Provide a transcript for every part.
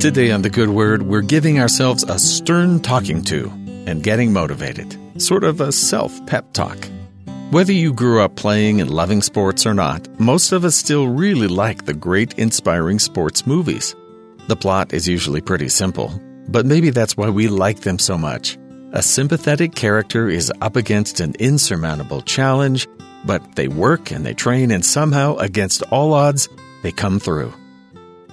Today on The Good Word, we're giving ourselves a stern talking to and getting motivated, sort of a self pep talk. Whether you grew up playing and loving sports or not, most of us still really like the great inspiring sports movies. The plot is usually pretty simple, but maybe that's why we like them so much. A sympathetic character is up against an insurmountable challenge, but they work and they train, and somehow, against all odds, they come through.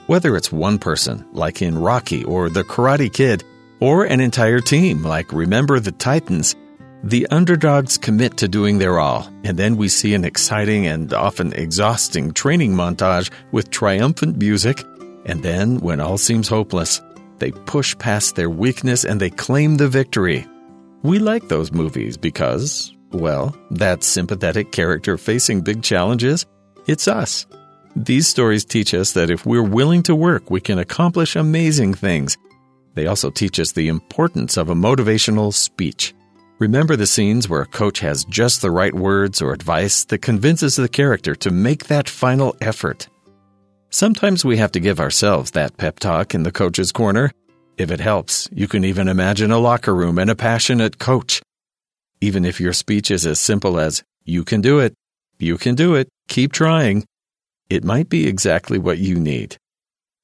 Whether it's one person, like in Rocky or The Karate Kid, or an entire team, like Remember the Titans, the underdogs commit to doing their all, and then we see an exciting and often exhausting training montage with triumphant music, and then, when all seems hopeless, they push past their weakness and they claim the victory. We like those movies because, well, that sympathetic character facing big challenges, it's us. These stories teach us that if we're willing to work, we can accomplish amazing things. They also teach us the importance of a motivational speech. Remember the scenes where a coach has just the right words or advice that convinces the character to make that final effort. Sometimes we have to give ourselves that pep talk in the coach's corner. If it helps, you can even imagine a locker room and a passionate coach. Even if your speech is as simple as, You can do it, you can do it, keep trying, it might be exactly what you need.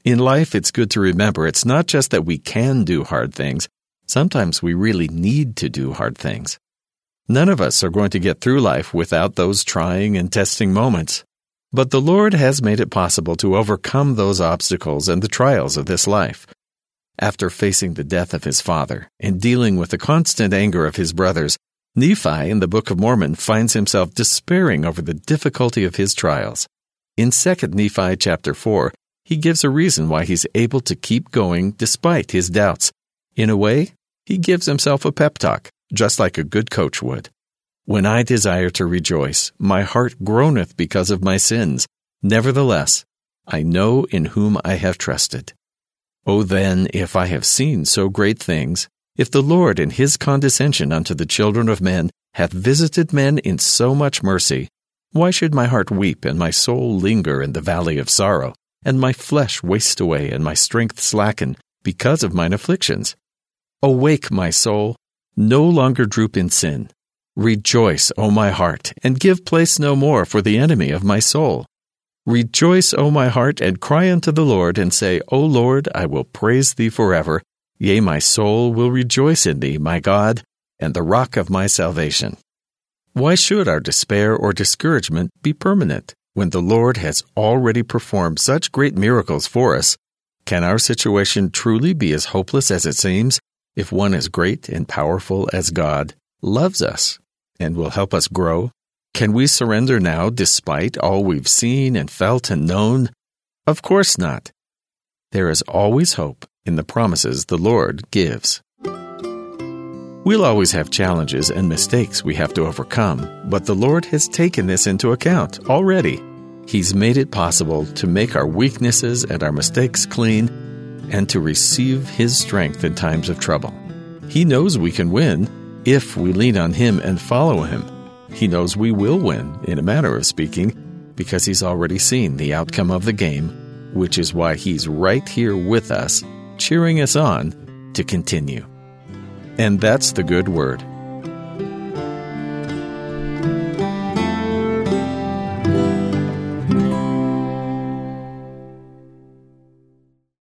In life, it's good to remember it's not just that we can do hard things, sometimes we really need to do hard things. None of us are going to get through life without those trying and testing moments. But the Lord has made it possible to overcome those obstacles and the trials of this life. After facing the death of his father and dealing with the constant anger of his brothers, Nephi in the Book of Mormon finds himself despairing over the difficulty of his trials. In 2 Nephi chapter 4, he gives a reason why he's able to keep going despite his doubts. In a way, he gives himself a pep talk, just like a good coach would. When I desire to rejoice, my heart groaneth because of my sins. Nevertheless, I know in whom I have trusted. Oh, then, if I have seen so great things, if the Lord in his condescension unto the children of men hath visited men in so much mercy, why should my heart weep and my soul linger in the valley of sorrow, and my flesh waste away and my strength slacken because of mine afflictions? Awake, my soul, no longer droop in sin. Rejoice, O my heart, and give place no more for the enemy of my soul. Rejoice, O my heart, and cry unto the Lord, and say, O Lord, I will praise thee forever. Yea, my soul will rejoice in thee, my God, and the rock of my salvation. Why should our despair or discouragement be permanent when the Lord has already performed such great miracles for us? Can our situation truly be as hopeless as it seems if one as great and powerful as God loves us and will help us grow? Can we surrender now despite all we've seen and felt and known? Of course not. There is always hope in the promises the Lord gives. We'll always have challenges and mistakes we have to overcome, but the Lord has taken this into account already. He's made it possible to make our weaknesses and our mistakes clean and to receive His strength in times of trouble. He knows we can win if we lean on Him and follow Him. He knows we will win, in a manner of speaking, because He's already seen the outcome of the game, which is why He's right here with us, cheering us on to continue. And that's the good word.